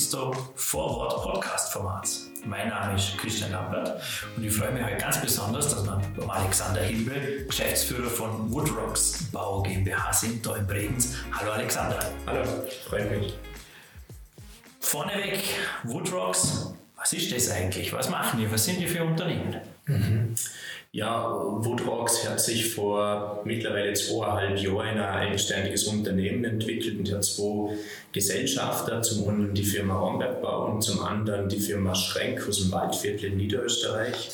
Mephisto Vorwort Podcast Formats. Mein Name ist Christian Lambert und ich freue mich heute ganz besonders, dass wir beim Alexander Hilbe, Geschäftsführer von Woodrocks Bau GmbH sind, da in Bregenz. Hallo Alexander. Hallo, freut mich. Vorneweg, Woodrocks, was ist das eigentlich? Was machen die? Was sind die für Unternehmen? Mhm. Ja, Woodrocks hat sich vor mittlerweile zweieinhalb Jahren ein eigenständiges Unternehmen entwickelt und hat zwei Gesellschafter, zum einen die Firma Rombergbau und zum anderen die Firma Schrenk aus dem Waldviertel in Niederösterreich.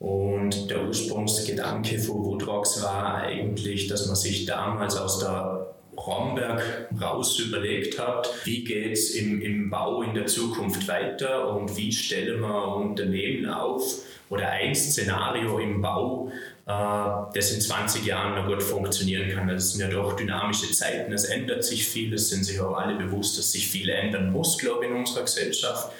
Und der Ursprungsgedanke von Woodrocks war eigentlich, dass man sich damals aus der Romberg raus überlegt hat, wie geht es im, im Bau in der Zukunft weiter und wie stellen wir Unternehmen auf, oder ein Szenario im Bau, äh, das in 20 Jahren noch gut funktionieren kann. Das sind ja doch dynamische Zeiten, es ändert sich viel, es sind sich auch alle bewusst, dass sich viel ändern muss, glaube ich, in unserer Gesellschaft.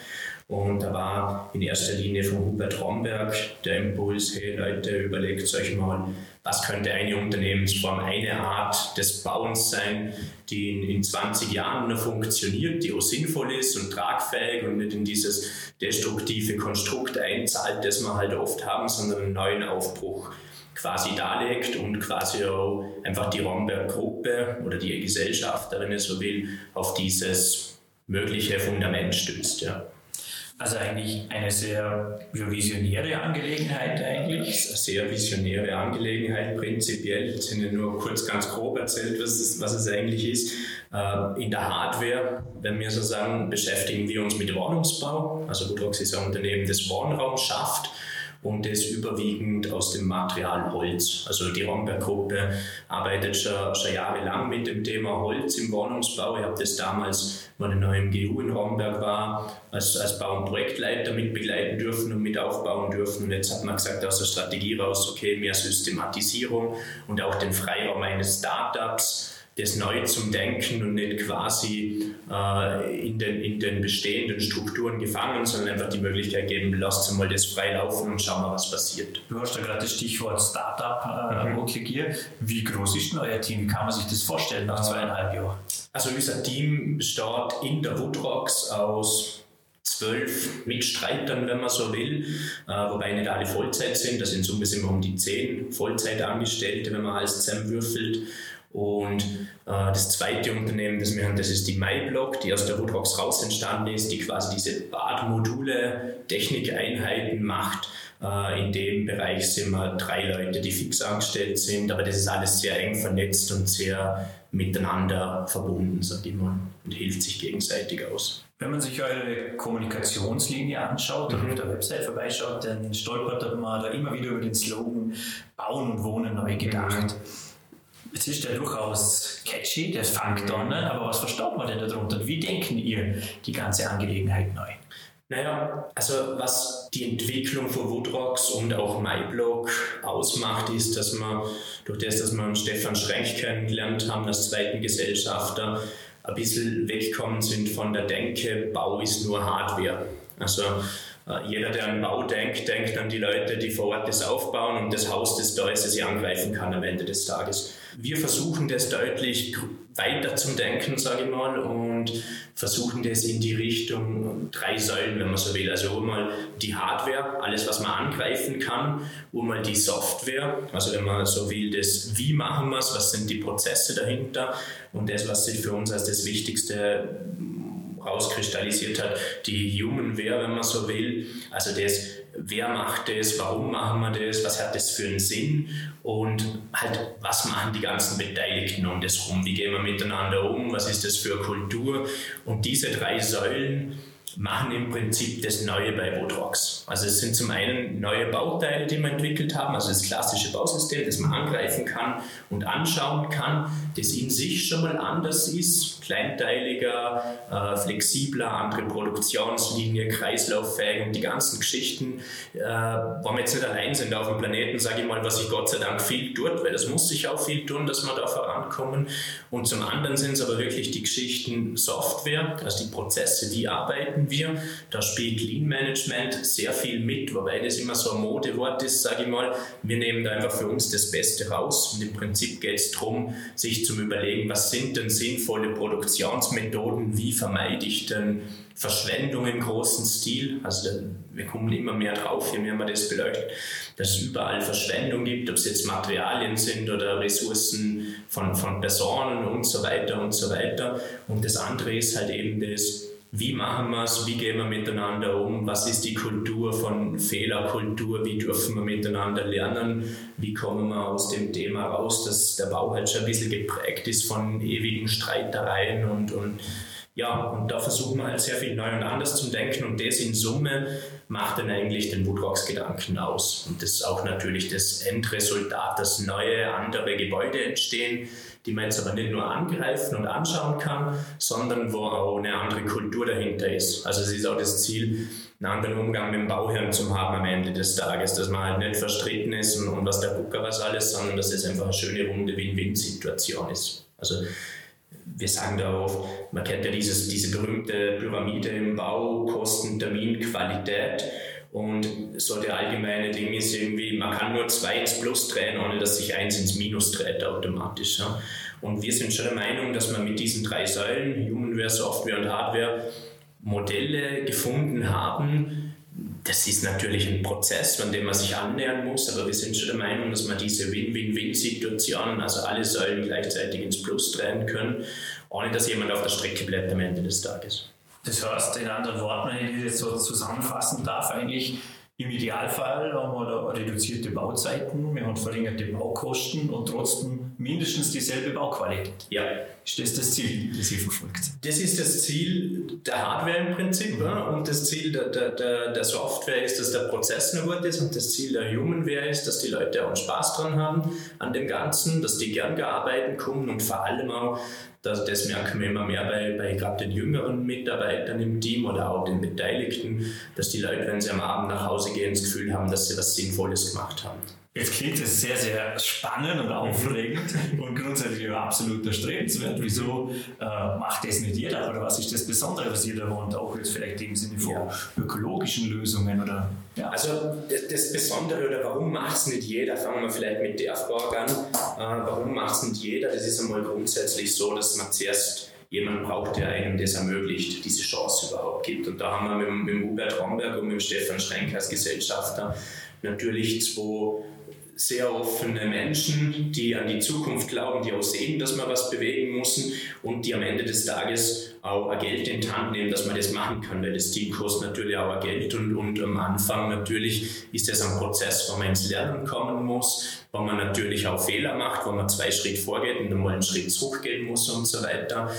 Und da war in erster Linie von Hubert Romberg der Impuls, hey Leute, überlegt euch mal, was könnte eine Unternehmensform, eine Art des Bauens sein, die in, in 20 Jahren noch funktioniert, die auch sinnvoll ist und tragfähig und nicht in dieses destruktive Konstrukt einzahlt, das wir halt oft haben, sondern einen neuen Aufbruch quasi darlegt und quasi auch einfach die Romberg-Gruppe oder die Gesellschaft, wenn es so will, auf dieses mögliche Fundament stützt. Ja. Also eigentlich eine sehr visionäre Angelegenheit eigentlich. Sehr visionäre Angelegenheit prinzipiell. Ich habe nur kurz ganz grob erzählt, was es, was es eigentlich ist. Äh, in der Hardware, wenn wir so sagen, beschäftigen wir uns mit Wohnungsbau. Also Woodrox ist ein Unternehmen, das Wohnraum schafft und das überwiegend aus dem Material Holz. Also die Romberg-Gruppe arbeitet schon, schon jahrelang mit dem Thema Holz im Wohnungsbau. Ich habe das damals, als ich noch im GU in Romberg war, als, als Bau- und Projektleiter mit begleiten dürfen und mit aufbauen dürfen. Und jetzt hat man gesagt, aus der Strategie raus, okay, mehr Systematisierung und auch den Freiraum eines Startups das neu zum Denken und nicht quasi äh, in, den, in den bestehenden Strukturen gefangen, sondern einfach die Möglichkeit geben, lasst mal das frei laufen und schauen mal, was passiert. Du hast da gerade das Stichwort Startup äh, mhm. Wie groß ist denn euer Team? Wie kann man sich das vorstellen nach zweieinhalb Jahren? Also unser Team besteht in der Woodrocks aus zwölf Mitstreitern, wenn man so will, äh, wobei nicht alle Vollzeit sind. Das sind so ein bisschen um die zehn Vollzeitangestellte, wenn man alles zusammenwürfelt. Und äh, das zweite Unternehmen, das wir haben, das ist die MyBlock, die aus der Woodrocks raus entstanden ist, die quasi diese Badmodule, Technikeinheiten macht. Äh, in dem Bereich sind wir drei Leute, die fix angestellt sind, aber das ist alles sehr eng vernetzt und sehr miteinander verbunden, sag ich mal, und hilft sich gegenseitig aus. Wenn man sich eure Kommunikationslinie anschaut mhm. oder auf der Website vorbeischaut, dann stolpert man da immer wieder über den Slogan Bauen und Wohnen neu gedacht. Mhm. Jetzt ist der durchaus catchy, der fängt an, ne? aber was versteht man denn darunter? Wie denken ihr die ganze Angelegenheit neu? Naja, also was die Entwicklung von Woodrocks und auch MyBlog ausmacht, ist, dass man durch das, dass wir Stefan Schrenk kennengelernt haben, als zweiten Gesellschafter, ein bisschen weggekommen sind von der Denke, Bau ist nur Hardware. Also jeder, der an Bau denkt, denkt an die Leute, die vor Ort das aufbauen und das Haus, das da ist, das sie angreifen kann am Ende des Tages. Wir versuchen das deutlich weiter zum Denken, sage ich mal, und versuchen das in die Richtung drei Säulen, wenn man so will. Also einmal die Hardware, alles, was man angreifen kann, einmal die Software, also wenn man so will, das Wie machen wir es, was sind die Prozesse dahinter und das, was sich für uns als das Wichtigste rauskristallisiert hat, die Humanware, wenn man so will. Also das, wer macht das, warum machen wir das, was hat das für einen Sinn? Und halt, was machen die ganzen Beteiligten um das rum, wie gehen wir miteinander um, was ist das für Kultur? Und diese drei Säulen machen im Prinzip das Neue bei Botrox. Also es sind zum einen neue Bauteile, die wir entwickelt haben, also das klassische Bausystem, das man angreifen kann und anschauen kann, das in sich schon mal anders ist, kleinteiliger, äh, flexibler, andere Produktionslinie, kreislauffähig und die ganzen Geschichten, äh, wo wir jetzt nicht allein sind auf dem Planeten, sage ich mal, was sich Gott sei Dank viel tut, weil das muss sich auch viel tun, dass wir da vorankommen. Und zum anderen sind es aber wirklich die Geschichten Software, also die Prozesse, wie arbeiten verwenden wir. Da spielt Lean Management sehr viel mit, wobei das immer so ein Modewort ist, sage ich mal. Wir nehmen da einfach für uns das Beste raus und im Prinzip geht es darum, sich zu überlegen, was sind denn sinnvolle Produktionsmethoden, wie vermeide ich denn Verschwendung im großen Stil. Also wir kommen immer mehr drauf, je mehr man das beleuchtet, dass es überall Verschwendung gibt, ob es jetzt Materialien sind oder Ressourcen von, von Personen und so weiter und so weiter. Und das andere ist halt eben das, wie machen wir es, wie gehen wir miteinander um, was ist die Kultur von Fehlerkultur, wie dürfen wir miteinander lernen, wie kommen wir aus dem Thema raus, dass der Bau halt schon ein bisschen geprägt ist von ewigen Streitereien und, und ja, und da versuchen wir halt sehr viel neu und anders zu denken und das in Summe macht dann eigentlich den Woodrocks-Gedanken aus. Und das ist auch natürlich das Endresultat, dass neue, andere Gebäude entstehen, die man jetzt aber nicht nur angreifen und anschauen kann, sondern wo auch eine andere Kultur dahinter ist. Also es ist auch das Ziel, einen anderen Umgang mit dem Bauherrn zu haben am Ende des Tages, dass man halt nicht verstritten ist und, und was der Gucker was alles, sondern dass es einfach eine schöne runde Win-Win-Situation ist. Also wir sagen da oft, man kennt ja dieses, diese berühmte Pyramide im Bau, Kosten, Termin, Qualität. Und so der allgemeine Ding ist irgendwie, man kann nur zwei ins Plus drehen, ohne dass sich eins ins Minus dreht automatisch. Ja. Und wir sind schon der Meinung, dass man mit diesen drei Säulen, Humanware, Software und Hardware, Modelle gefunden haben, das ist natürlich ein Prozess, an dem man sich annähern muss, aber wir sind schon der Meinung, dass man diese Win-Win-Win-Situationen, also alle Säulen gleichzeitig ins Plus drehen können, ohne dass jemand auf der Strecke bleibt am Ende des Tages. Das heißt, in anderen Worten, wenn ich das so zusammenfassen darf, eigentlich im Idealfall haben wir reduzierte Bauzeiten, wir haben verringerte Baukosten und trotzdem mindestens dieselbe Bauqualität. Ja. Ist das das Ziel, das ihr verfolgt? Das ist das Ziel der Hardware im Prinzip mhm. und das Ziel der, der, der, Software ist, dass der Prozess noch gut ist und das Ziel der Humanware ist, dass die Leute auch Spaß dran haben an dem Ganzen, dass die gern gearbeitet kommen und vor allem auch, das, das merken wir immer mehr bei, bei gerade den jüngeren Mitarbeitern im Team oder auch den Beteiligten, dass die Leute, wenn sie am Abend nach Hause gehen, das Gefühl haben, dass sie was Sinnvolles gemacht haben. Jetzt klingt es sehr, sehr spannend und aufregend und grundsätzlich absolut erstrebenswert. Wieso äh, macht das nicht jeder? Oder was ist das Besondere, was jeder wohnt? Auch jetzt vielleicht im Sinne von ja. ökologischen Lösungen oder ja. Also das, das, Besondere oder warum macht es nicht jeder? Fangen wir vielleicht mit der Frage an. Äh, warum macht es nicht jeder? Das ist einmal grundsätzlich so, dass man zuerst jemanden braucht, der einem das ermöglicht, diese Chance überhaupt gibt. Und da haben wir mit, mit Hubert Romberg und mit Stefan Schrenk als Gesellschafter natürlich zwei sehr offene Menschen, die an die Zukunft glauben, die auch sehen, dass man was bewegen muss und die am Ende des Tages auch Geld in die Hand nehmen, dass man das machen kann, weil das Team kostet natürlich auch Geld und, und am Anfang natürlich ist das ein Prozess, wo man ins Lernen kommen muss, wo man natürlich auch Fehler macht, wo man zwei Schritte vorgeht und dann mal einen Schritt zurückgehen muss und so weiter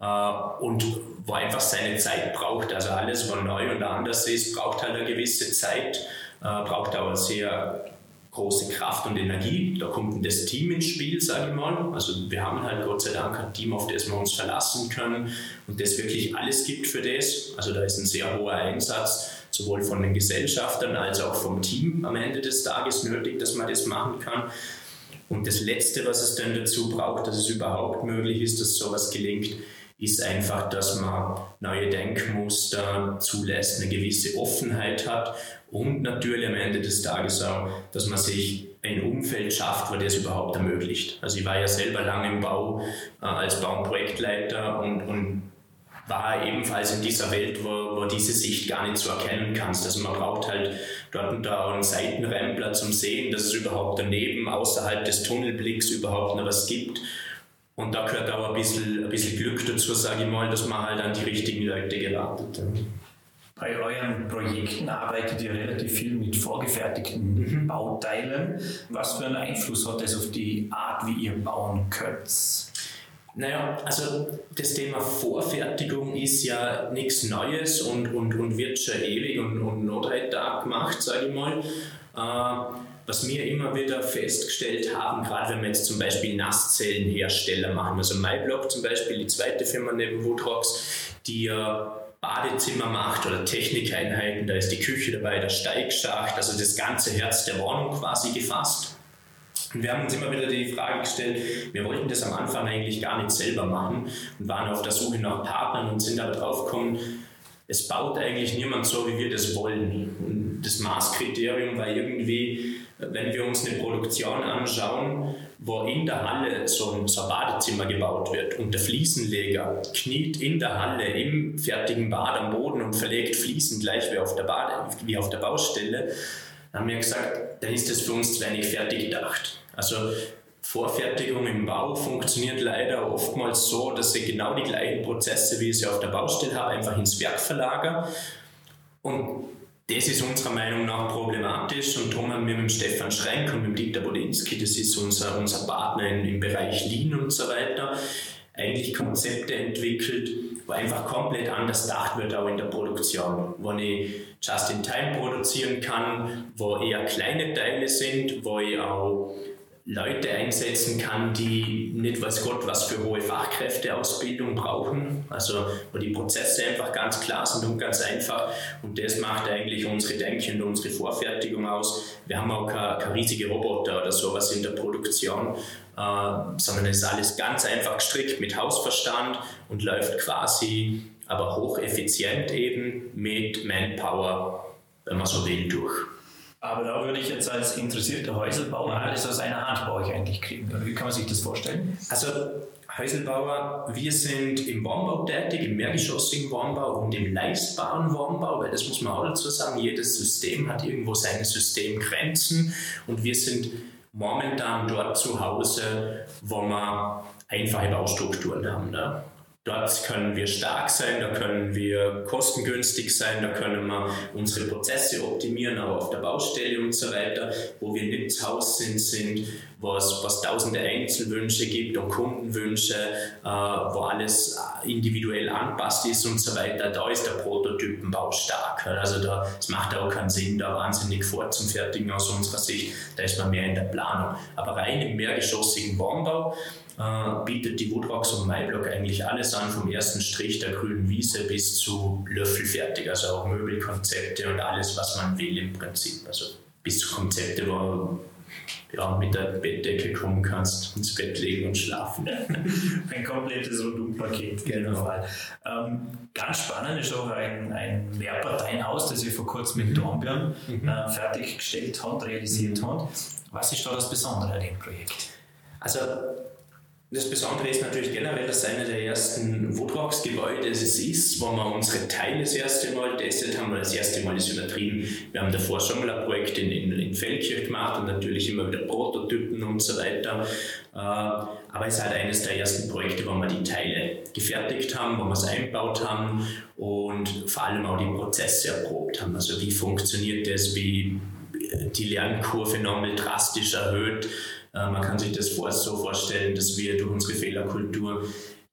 äh, und wo einfach seine Zeit braucht. Also alles, was neu und anders ist, braucht halt eine gewisse Zeit, äh, braucht auch eine sehr große Kraft und Energie. Da kommt das Team ins Spiel, sage ich mal. Also wir haben halt Gott sei Dank ein Team, auf das wir uns verlassen können und das wirklich alles gibt für das. Also da ist ein sehr hoher Einsatz sowohl von den Gesellschaftern als auch vom Team am Ende des Tages nötig, dass man das machen kann. Und das Letzte, was es dann dazu braucht, dass es überhaupt möglich ist, dass sowas gelingt, ist einfach, dass man neue Denkmuster zulässt, eine gewisse Offenheit hat und natürlich am Ende des Tages auch, dass man sich ein Umfeld schafft, wo das überhaupt ermöglicht. Also ich war ja selber lange im Bau äh, als Bauprojektleiter und, und war ebenfalls in dieser Welt, wo, wo diese Sicht gar nicht so erkennen kannst. Also man braucht halt dort und da einen Seitenrempler zum Sehen, dass es überhaupt daneben, außerhalb des Tunnelblicks überhaupt noch was gibt. Und da gehört auch ein bisschen, ein bisschen Glück dazu, sage ich mal, dass man halt an die richtigen Leute geratet. Bei euren Projekten arbeitet ihr relativ viel mit vorgefertigten mhm. Bauteilen. Was für einen Einfluss hat das auf die Art, wie ihr bauen könnt? Naja, also das Thema Vorfertigung ist ja nichts Neues und, und, und wird schon ewig und, und drei Tage gemacht, sage ich mal. Äh, was wir immer wieder festgestellt haben, gerade wenn wir jetzt zum Beispiel Nasszellenhersteller machen, also MyBlock zum Beispiel, die zweite Firma neben Woodrocks, die ja Badezimmer macht oder Technikeinheiten, da ist die Küche dabei, der Steigschacht, also das ganze Herz der Wohnung quasi gefasst. Und wir haben uns immer wieder die Frage gestellt, wir wollten das am Anfang eigentlich gar nicht selber machen und waren auf der Suche nach Partnern und sind aber drauf gekommen, es baut eigentlich niemand so, wie wir das wollen. Und das Maßkriterium war irgendwie, wenn wir uns eine Produktion anschauen, wo in der Halle so ein, so ein Badezimmer gebaut wird und der Fliesenleger kniet in der Halle im fertigen Bad am Boden und verlegt Fliesen gleich wie auf der, Bade, wie auf der Baustelle, dann haben wir gesagt, dann ist das für uns zu wenig fertig gedacht. Also Vorfertigung im Bau funktioniert leider oftmals so, dass sie genau die gleichen Prozesse, wie ich sie auf der Baustelle habe, einfach ins Werk verlagern. Und das ist unserer Meinung nach problematisch und darum haben wir mit Stefan Schrenk und mit Dieter Bolinski, das ist unser, unser Partner in, im Bereich Lean und so weiter, eigentlich Konzepte entwickelt, wo einfach komplett anders gedacht wird, auch in der Produktion. Wo ich just in time produzieren kann, wo eher kleine Teile sind, wo ich auch Leute einsetzen kann, die nicht weiß Gott was für hohe Fachkräfteausbildung brauchen, also wo die Prozesse einfach ganz klar sind und ganz einfach und das macht eigentlich unsere Denke und unsere Vorfertigung aus. Wir haben auch keine, keine riesige Roboter oder sowas in der Produktion, äh, sondern es ist alles ganz einfach gestrickt mit Hausverstand und läuft quasi aber hocheffizient eben mit Manpower, wenn man so will, durch. Aber da würde ich jetzt als interessierter Häuselbauer alles aus einer Hand bei euch eigentlich kriegen. Wie kann man sich das vorstellen? Also Häuselbauer, wir sind im Wohnbau tätig, im mehrgeschossigen Wohnbau und im leistbaren Wohnbau, weil das muss man auch dazu sagen, jedes System hat irgendwo seine Systemgrenzen und wir sind momentan dort zu Hause, wo wir einfache Baustrukturen haben. Ne? Dort können wir stark sein, da können wir kostengünstig sein, da können wir unsere Prozesse optimieren, auch auf der Baustelle und so weiter. Wo wir nicht zu Hause sind, sind, wo es, was tausende Einzelwünsche gibt und Kundenwünsche, äh, wo alles individuell anpasst ist und so weiter. Da ist der Prototypenbau stark. Also da, es macht auch keinen Sinn, da wahnsinnig vorzufertigen aus unserer Sicht. Da ist man mehr in der Planung. Aber rein im mehrgeschossigen Wohnbau äh, bietet die Woodrocks und MyBlock eigentlich alles an, vom ersten Strich der grünen Wiese bis zu Löffelfertig, also auch Möbelkonzepte und alles, was man will im Prinzip. Also bis zu Konzepte, wo ja, mit der Bettdecke kommen kannst, ins Bett legen und schlafen. ein komplettes Rundumpaket. Genau. Ähm, ganz spannend ist auch ein, ein Mehrparteienhaus, das ihr vor kurzem mit Dornbirn mhm. äh, fertiggestellt habt, realisiert mhm. habt. Was ist da das Besondere an dem Projekt? Also das Besondere ist natürlich generell, dass es einer der ersten Woodrocks-Gebäude ist, wo wir unsere Teile das erste Mal testet haben. Das erste Mal ist übertrieben. Wir haben davor Projekt in, in, in Feldkirch gemacht und natürlich immer wieder Prototypen und so weiter. Äh, aber es ist halt eines der ersten Projekte, wo wir die Teile gefertigt haben, wo wir es eingebaut haben und vor allem auch die Prozesse erprobt haben. Also wie funktioniert das, wie die Lernkurve nochmal drastisch erhöht äh, man kann sich das so vorstellen, dass wir durch unsere Fehlerkultur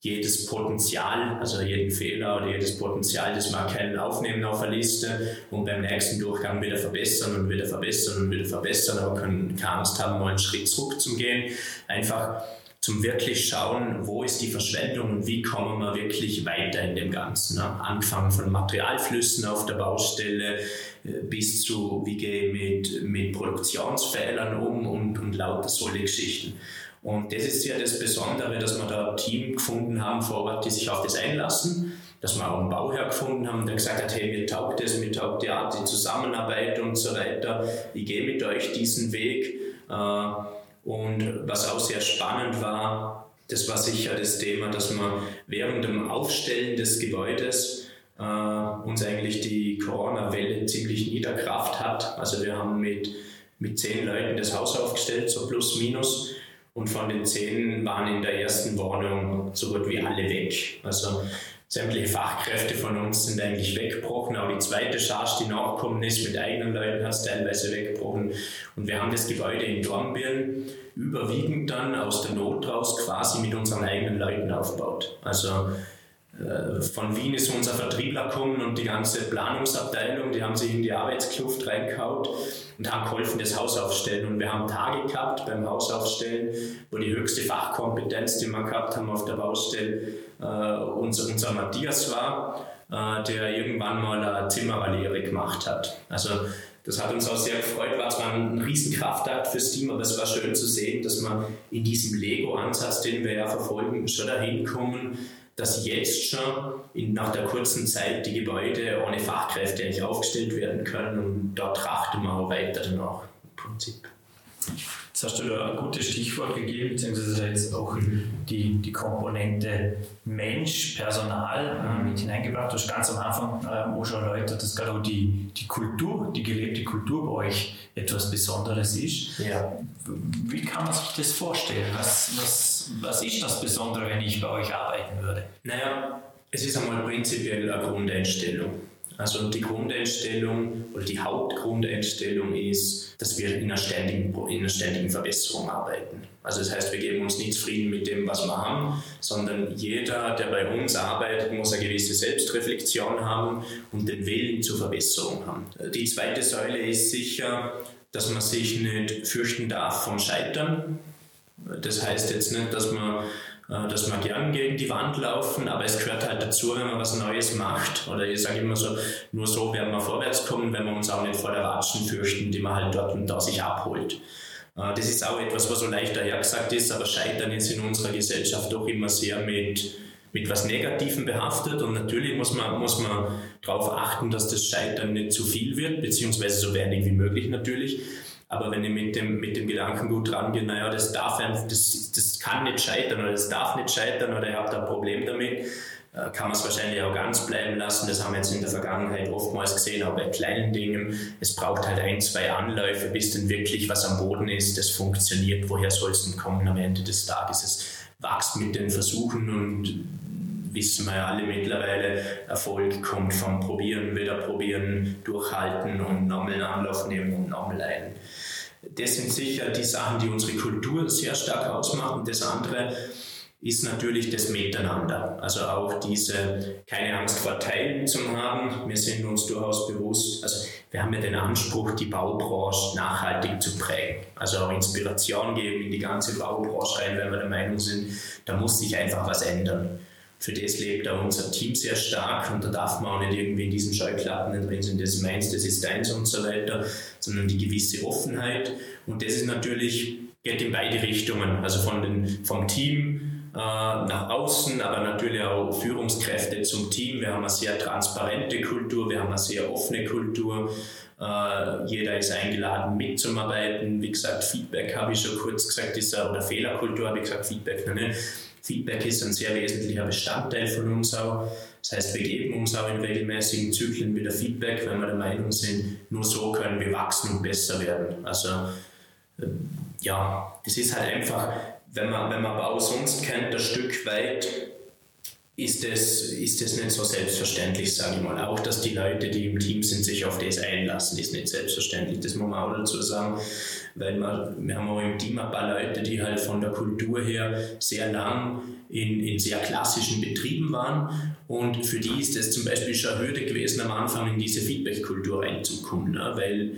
jedes Potenzial, also jeden Fehler oder jedes Potenzial, das wir erkennen, aufnehmen auf der Liste und beim nächsten Durchgang wieder verbessern und wieder verbessern und wieder verbessern, aber können keine Angst haben, mal einen Schritt zurück zu gehen. Einfach zum wirklich schauen, wo ist die Verschwendung und wie kommen wir wirklich weiter in dem Ganzen. Ne? Angefangen von Materialflüssen auf der Baustelle äh, bis zu, wie gehe ich mit, mit Produktionsfehlern um und, und lauter solche Geschichten. Und das ist ja das Besondere, dass wir da ein Team gefunden haben vor Ort, die sich auf das einlassen, dass wir auch einen Bauherr gefunden haben, der gesagt hat, hey, mir taugt das, mir taugt die Art, die Zusammenarbeit und so weiter, ich gehe mit euch diesen Weg. Äh, und was auch sehr spannend war, das war sicher das Thema, dass man während dem Aufstellen des Gebäudes äh, uns eigentlich die Corona-Welle ziemlich niederkraft hat. Also wir haben mit, mit zehn Leuten das Haus aufgestellt, so plus minus. Und von den zehn waren in der ersten Wohnung so gut wie alle weg. Also sämtliche Fachkräfte von uns sind eigentlich weggebrochen. Auch die zweite Charge, die nachgekommen ist, mit eigenen Leuten, es teilweise weggebrochen. Und wir haben das Gebäude in Dornbirn überwiegend dann aus der Not raus quasi mit unseren eigenen Leuten aufgebaut. Also von Wien ist unser Vertriebler gekommen und die ganze Planungsabteilung, die haben sich in die Arbeitskluft reingehaut und haben geholfen, das Haus aufstellen. Und wir haben Tage gehabt beim Hausaufstellen, wo die höchste Fachkompetenz, die wir gehabt haben auf der Baustelle, äh, unser, unser Matthias war, äh, der irgendwann mal eine Zimmererlehre gemacht hat. Also das hat uns auch sehr gefreut, war zwar ein Riesenkraftakt fürs Team, aber es war schön zu sehen, dass wir in diesem Lego-Ansatz, den wir ja verfolgen, schon dahin kommen, dass jetzt schon in, nach der kurzen Zeit die Gebäude ohne Fachkräfte eigentlich aufgestellt werden können und da trachten wir auch weiter danach im Prinzip. Jetzt hast du da ein gutes Stichwort gegeben, beziehungsweise da jetzt auch die, die Komponente Mensch, Personal äh, mit hineingebracht. Du hast ganz am Anfang äh, auch schon erläutert, dass gerade auch die, die Kultur, die gelebte Kultur bei euch etwas Besonderes ist. Ja. Wie kann man sich das vorstellen? Was, was, was ist das Besondere, wenn ich bei euch arbeiten würde? Naja, es ist einmal prinzipiell eine Grundeinstellung. Also die Grundeinstellung oder die Hauptgrundeinstellung ist, dass wir in einer ständigen, in einer ständigen Verbesserung arbeiten. Also das heißt, wir geben uns nicht zufrieden mit dem, was wir haben, sondern jeder, der bei uns arbeitet, muss eine gewisse Selbstreflexion haben und den Willen zur Verbesserung haben. Die zweite Säule ist sicher, dass man sich nicht fürchten darf vom Scheitern. Das heißt jetzt nicht, dass man äh, dass wir gern gegen die Wand laufen, aber es gehört halt dazu, wenn man was Neues macht. Oder ich sage immer so, nur so werden wir vorwärts kommen, wenn wir uns auch nicht vor der Ratschen fürchten, die man halt dort und da sich abholt. Äh, das ist auch etwas, was so leicht dahergesagt ist, aber Scheitern ist in unserer Gesellschaft doch immer sehr mit, mit was Negativem behaftet und natürlich muss man, muss man darauf achten, dass das Scheitern nicht zu viel wird, beziehungsweise so wenig wie möglich natürlich. Aber wenn ich mit dem, mit dem Gedankengut rangehe, naja, das darf einfach, das, das kann nicht scheitern oder das darf nicht scheitern oder ihr habt ein Problem damit, äh, kann man es wahrscheinlich auch ganz bleiben lassen. Das haben wir jetzt in der Vergangenheit oftmals gesehen, auch bei kleinen Dingen. Es braucht halt ein, zwei Anläufe, bis dann wirklich was am Boden ist, das funktioniert. Woher soll es denn kommen am Ende des Tages? Es wächst mit den Versuchen und wissen wir ja alle mittlerweile, Erfolg kommt vom Probieren, wieder probieren, durchhalten und nochmal einen Anlauf nehmen und nochmal ein. Das sind sicher die Sachen, die unsere Kultur sehr stark ausmachen. Das andere ist natürlich das Miteinander. Also auch diese keine Angst vor Teilen zu haben. Wir sind uns durchaus bewusst, also wir haben ja den Anspruch, die Baubranche nachhaltig zu prägen. Also auch Inspiration geben in die ganze Baubranche rein, wenn wir der Meinung sind, da muss sich einfach was ändern. Für das lebt auch unser Team sehr stark und da darf man auch nicht irgendwie in diesen Scheuklappen drin sind, das ist meins, das ist deins und so weiter, sondern die gewisse Offenheit. Und das ist natürlich, geht in beide Richtungen, also von den, vom Team äh, nach außen, aber natürlich auch Führungskräfte zum Team. Wir haben eine sehr transparente Kultur, wir haben eine sehr offene Kultur. Uh, jeder ist eingeladen mitzuarbeiten. Wie gesagt, Feedback habe ich schon kurz gesagt, ist, oder Fehlerkultur habe ich gesagt, Feedback. Ne? Feedback ist ein sehr wesentlicher Bestandteil von uns auch. Das heißt, wir geben uns auch in regelmäßigen Zyklen wieder Feedback, wenn wir der Meinung sind, nur so können wir wachsen und besser werden. Also äh, ja, das ist halt einfach, wenn man, wenn man Bau sonst kennt, ein Stück weit ist es, ist nicht so selbstverständlich, sage ich mal. Auch, dass die Leute, die im Team sind, sich auf das einlassen, ist nicht selbstverständlich. Das muss man auch dazu sagen, weil wir, wir haben auch im Team ein paar Leute, die halt von der Kultur her sehr lang in, in sehr klassischen Betrieben waren und für die ist es zum Beispiel schon eine Hürde gewesen, am Anfang in diese Feedback-Kultur reinzukommen, ne? weil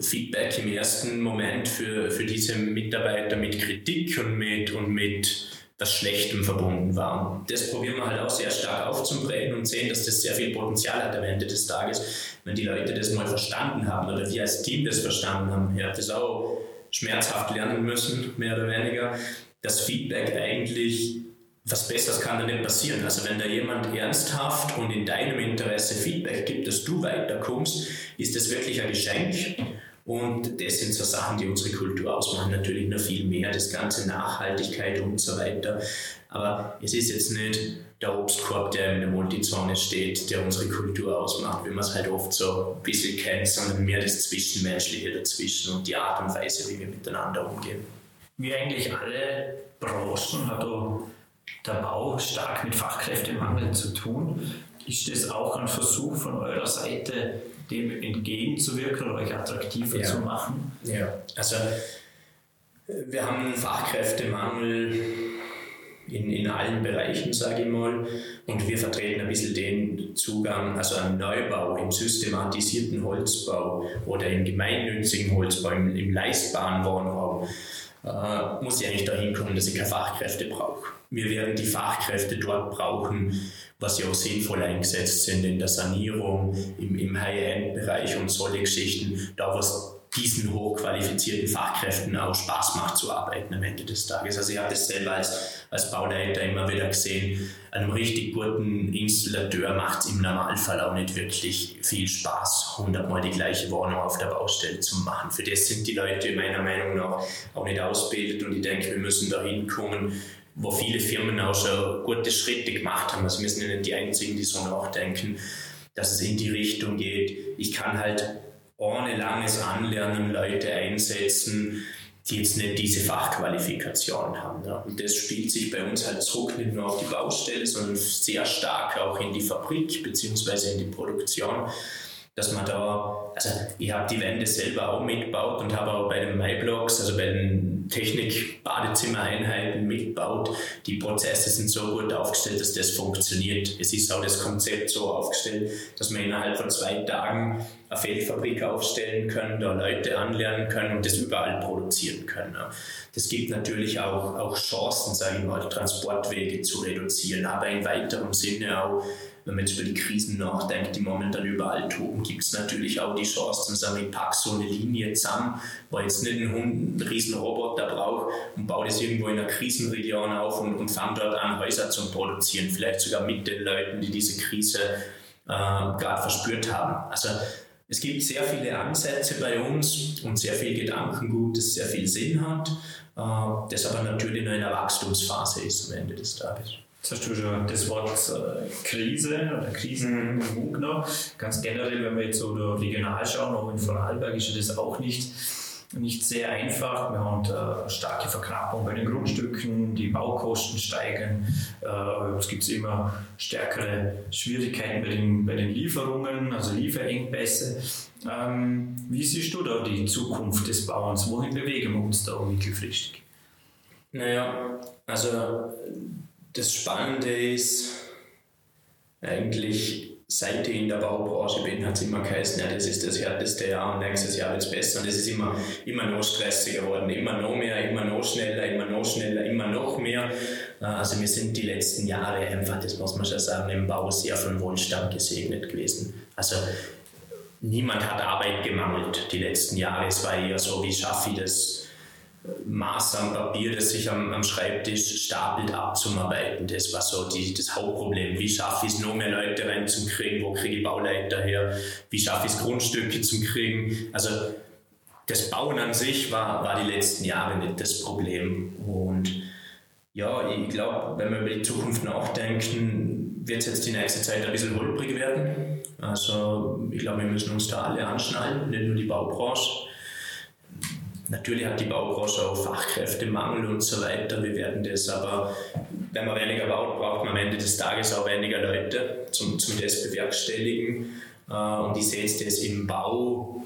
Feedback im ersten Moment für, für diese Mitarbeiter mit Kritik und mit, und mit was Schlechtem verbunden war. Und das probieren wir halt auch sehr stark aufzubrechen und sehen, dass das sehr viel Potenzial hat am Ende des Tages. Wenn die Leute das mal verstanden haben oder wir als Team das verstanden haben, ihr habt das auch schmerzhaft lernen müssen, mehr oder weniger, dass Feedback eigentlich was Besseres kann da nicht passieren. Also wenn da jemand ernsthaft und in deinem Interesse Feedback gibt, dass du weiterkommst, ist das wirklich ein Geschenk. Und das sind so Sachen, die unsere Kultur ausmachen. Natürlich noch viel mehr, das ganze Nachhaltigkeit und so weiter. Aber es ist jetzt nicht der Obstkorb, der in der Multizone steht, der unsere Kultur ausmacht, wie man es halt oft so ein bisschen kennt, sondern mehr das Zwischenmenschliche dazwischen und die Art und Weise, wie wir miteinander umgehen. Wie eigentlich alle Branchen hat der Bau stark mit Fachkräftemangel zu tun. Ist das auch ein Versuch von eurer Seite, dem entgegenzuwirken oder euch attraktiver ja. zu machen? Ja, also wir haben einen Fachkräftemangel in, in allen Bereichen, sage ich mal, und wir vertreten ein bisschen den Zugang, also einen Neubau im systematisierten Holzbau oder im gemeinnützigen Holzbau, im, im leistbaren Wohnraum, äh, muss ich eigentlich dahin kommen, dass ich keine Fachkräfte brauche. Wir werden die Fachkräfte dort brauchen, was ja auch sinnvoll eingesetzt sind in der Sanierung, im, im High-End-Bereich und solche Geschichten, da was diesen hochqualifizierten Fachkräften auch Spaß macht zu arbeiten am Ende des Tages. Also ich habe das selber als, als Bauleiter immer wieder gesehen, einem richtig guten Installateur macht es im Normalfall auch nicht wirklich viel Spaß, hundertmal die gleiche Wohnung auf der Baustelle zu machen. Für das sind die Leute meiner Meinung nach auch nicht ausgebildet und ich denke, wir müssen da hinkommen, wo viele Firmen auch schon gute Schritte gemacht haben. Also wir sind ja nicht die Einzigen, die so nachdenken, dass es in die Richtung geht. Ich kann halt ohne langes Anlernen Leute einsetzen, die jetzt nicht diese Fachqualifikation haben. Ja. Und das spielt sich bei uns halt zurück, nicht nur auf die Baustelle, sondern sehr stark auch in die Fabrik bzw. in die Produktion dass man da, also ich habe die Wände selber auch mitgebaut und habe auch bei den MyBlocks, also bei den Technik-Badezimmereinheiten mitgebaut. Die Prozesse sind so gut aufgestellt, dass das funktioniert. Es ist auch das Konzept so aufgestellt, dass man innerhalb von zwei Tagen eine Feldfabrik aufstellen können, da Leute anlernen können und das überall produzieren können. Das gibt natürlich auch, auch Chancen, sage ich mal, Transportwege zu reduzieren, aber in weiterem Sinne auch wenn man jetzt über die Krisen nachdenkt, die momentan überall toben, gibt es natürlich auch die Chance, zu sagen, ich packe so eine Linie zusammen, wo jetzt nicht ein Hund einen riesen Roboter braucht und baue das irgendwo in einer Krisenregion auf und, und fange dort an, Häuser zu produzieren, vielleicht sogar mit den Leuten, die diese Krise äh, gerade verspürt haben. Also es gibt sehr viele Ansätze bei uns und sehr viel Gedankengut, das sehr viel Sinn hat, äh, das aber natürlich in einer Wachstumsphase ist am Ende des Tages. Jetzt hast du schon das Wort äh, Krise oder Krisen mhm. genommen. Ganz generell, wenn wir jetzt so regional schauen, auch in Vorarlberg ist das auch nicht, nicht sehr einfach. Wir haben äh, starke Verknappung bei den Grundstücken, die Baukosten steigen. Äh, es gibt immer stärkere Schwierigkeiten bei den, bei den Lieferungen, also Lieferengpässe. Ähm, wie siehst du da die Zukunft des Bauens? Wohin bewegen wir uns da mittelfristig? Naja, also das Spannende ist, eigentlich seit ich in der Baubranche bin, hat es immer geheißen, ja, das ist das härteste Jahr und nächstes Jahr wird es besser. Und es ist immer, immer noch stressiger geworden, immer noch mehr, immer noch schneller, immer noch schneller, immer noch mehr. Äh, also wir sind die letzten Jahre einfach, das muss man schon sagen, im Bau sehr von Wohlstand gesegnet gewesen. Also niemand hat Arbeit gemangelt die letzten Jahre. Es war eher so, wie schaffe ich das Maß an Papier, das sich am, am Schreibtisch stapelt, abzuarbeiten. Das war so die, das Hauptproblem. Wie schaffe ich es, noch mehr Leute reinzukriegen? Wo kriege ich Bauleiter her? Wie schaffe ich es, Grundstücke zu kriegen? Also das Bauen an sich war, war die letzten Jahre nicht das Problem. Und ja, ich glaube, wenn wir über die Zukunft nachdenken, wird es jetzt die nächste Zeit ein bisschen holprig werden. Also ich glaube, wir müssen uns da alle anschnallen, nicht nur die Baubranche. Natürlich hat die Baubranche auch Fachkräftemangel und so weiter. Wir werden das aber, wenn man weniger baut, braucht man am Ende des Tages auch weniger Leute zum, zum das bewerkstelligen. Äh, und ich sehe das im Bau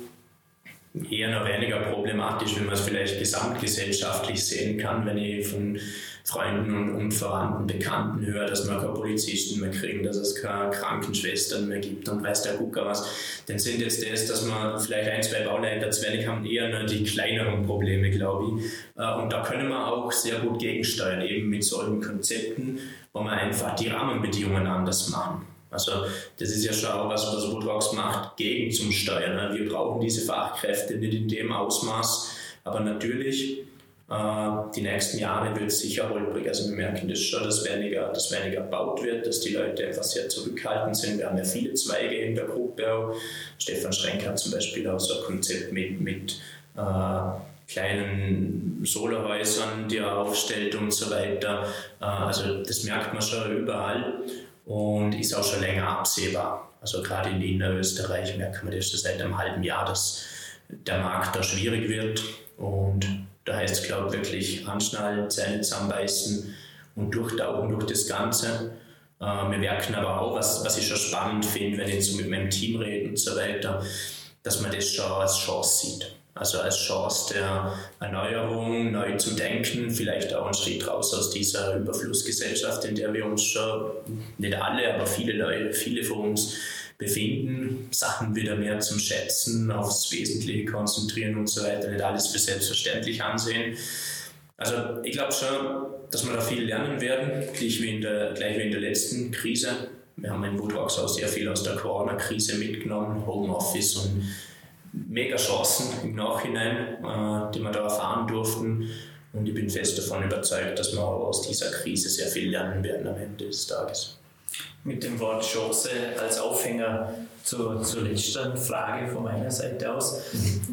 eher noch weniger problematisch, wenn man es vielleicht gesamtgesellschaftlich sehen kann, wenn ich von Freunden und, und Verwandten, Bekannten höre, dass wir keine Polizisten mehr kriegen, dass es keine Krankenschwestern mehr gibt und weiß der Gucker was, dann sind jetzt das, dass wir vielleicht ein, zwei Bauleiter zu wenig haben, eher nur die kleineren Probleme, glaube ich. Äh, und da können wir auch sehr gut gegensteuern, eben mit solchen Konzepten, wo wir einfach die Rahmenbedingungen anders machen. Also das ist ja schon auch was, was Woodrocks macht, gegen zum Steuern. Ne? Wir brauchen diese Fachkräfte nicht in dem Ausmaß, aber natürlich äh, die nächsten Jahre wird es sicher holprig. Also wir merken das schon, dass weniger, dass weniger gebaut wird, dass die Leute einfach sehr zurückhaltend sind. Wir haben ja viele Zweige in der Gruppe. Stefan Schrenk hat zum Beispiel auch so ein Konzept mit, mit äh, kleinen Solarhäusern, die er aufstellt und so weiter. Äh, also das merkt man schon überall und ist auch schon länger absehbar. Also gerade in Innerösterreich merkt man das seit einem halben Jahr, dass der Markt da schwierig wird und da heißt es, glaube ich, wirklich anschnallen, Zähne zusammenbeißen und durchtauchen durch das Ganze. Äh, wir merken aber auch, was, was ich schon spannend finde, wenn ich so mit meinem Team rede und so weiter, dass man das schon als Chance sieht. Also als Chance der Erneuerung, neu zu denken, vielleicht auch einen Schritt raus aus dieser Überflussgesellschaft, in der wir uns schon, nicht alle, aber viele Leute, viele von uns befinden, Sachen wieder mehr zum Schätzen, aufs Wesentliche konzentrieren und so weiter, nicht alles für selbstverständlich ansehen. Also ich glaube schon, dass wir da viel lernen werden, gleich wie in der, gleich wie in der letzten Krise. Wir haben in Woodrocks auch sehr viel aus der Corona-Krise mitgenommen, Homeoffice und mega Chancen im Nachhinein, äh, die wir da erfahren durften. Und ich bin fest davon überzeugt, dass wir aus dieser Krise sehr viel lernen werden am Ende des Tages. Mit dem Wort Chance als Aufhänger zur, zur letzten Frage von meiner Seite aus.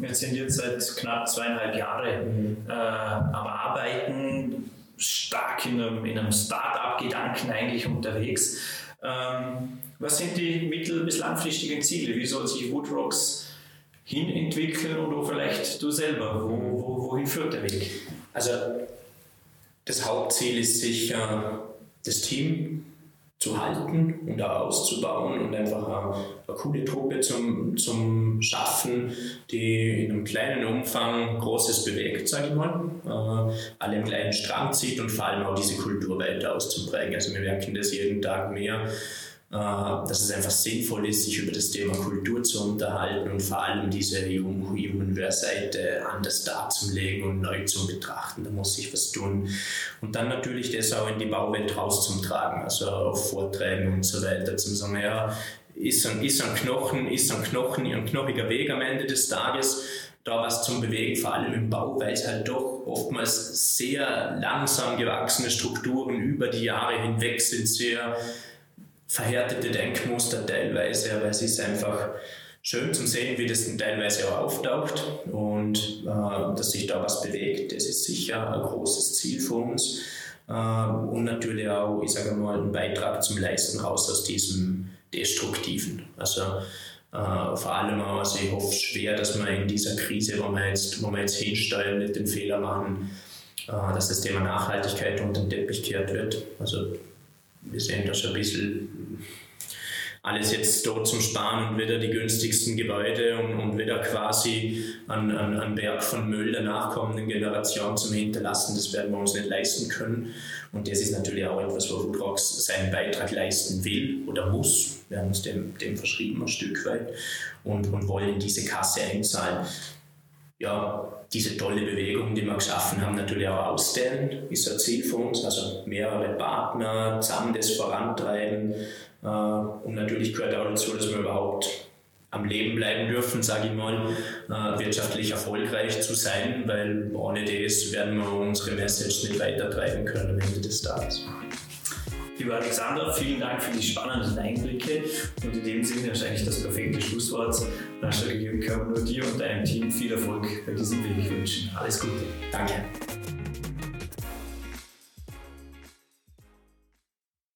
Wir sind jetzt seit knapp zweieinhalb Jahren äh, am Arbeiten, stark in einem, in einem Start-up-Gedanken eigentlich unterwegs. Ähm, was sind die mittel- bis langfristigen Ziele? Wie soll sich Woodrocks hinentwickeln oder vielleicht du selber? Wo, wo, wohin führt der Weg? Also das Hauptziel ist sicher, das Team zu halten und auch auszubauen und einfach eine, eine, coole Truppe zum, zum Schaffen, die in einem kleinen Umfang Großes bewegt, sage ich mal, äh, alle im kleinen Strang zieht und vor allem auch diese Kultur weiter auszuprägen. Also wir merken das jeden Tag mehr dass es einfach sinnvoll ist, sich über das Thema Kultur zu unterhalten und vor allem diese Human-Seite anders darzulegen und neu zu betrachten. Da muss sich was tun. Und dann natürlich das auch in die Bauwelt rauszutragen, also auf Vorträgen und so weiter, zu sagen, ja, ist ein, ist ein Knochen, ist ein Knochen, ein knochiger Weg am Ende des Tages da was zum Bewegen, vor allem im Bau, weil es halt doch oftmals sehr langsam gewachsene Strukturen über die Jahre hinweg sind, sehr verhärtete Denkmuster teilweise, aber es ist einfach schön zu sehen, wie das dann teilweise auch auftaucht und äh, dass sich da was bewegt. Das ist sicher ein großes Ziel für uns äh, und natürlich auch, ich sage mal, einen Beitrag zum Leisten raus aus diesem Destruktiven. Also Uh, vor allem auch, also ich hoffe schwer, dass wir in dieser Krise, wo wir jetzt, wo wir jetzt hinsteuern, nicht den Fehler machen, uh, dass das Thema Nachhaltigkeit unter den Teppich kehrt wird. Also wir sehen da schon ein bisschen alles jetzt dort zum Sparen und wieder die günstigsten Gebäude und, und wieder quasi ein, ein, ein Berg von Müll der nachkommenden Generation zum Hinterlassen, das werden wir uns nicht leisten können. Und das ist natürlich auch etwas, wo Woodrocks seinen Beitrag leisten will oder muss. Wir haben uns dem, dem verschrieben ein Stück weit und, und wollen diese Kasse einzahlen ja, diese tolle Bewegung, die wir geschaffen haben, natürlich auch ausdehnen, ist ein Ziel für uns. Also mehrere Partner zusammen das vorantreiben. Äh, und natürlich gehört auch dazu, dass wir überhaupt am Leben bleiben dürfen, sage ich mal, äh, wirtschaftlich erfolgreich zu sein, weil ohne das werden wir unsere Message nicht weitertreiben können am Ende des Tages. Lieber Alexander, vielen Dank für die spannenden Einblicke und in dem Sinne eigentlich das perfekte Schlusswort. Rascha gegeben können wir nur dir und deinem Team viel Erfolg bei diesem Weg wünschen. Alles Gute. Danke.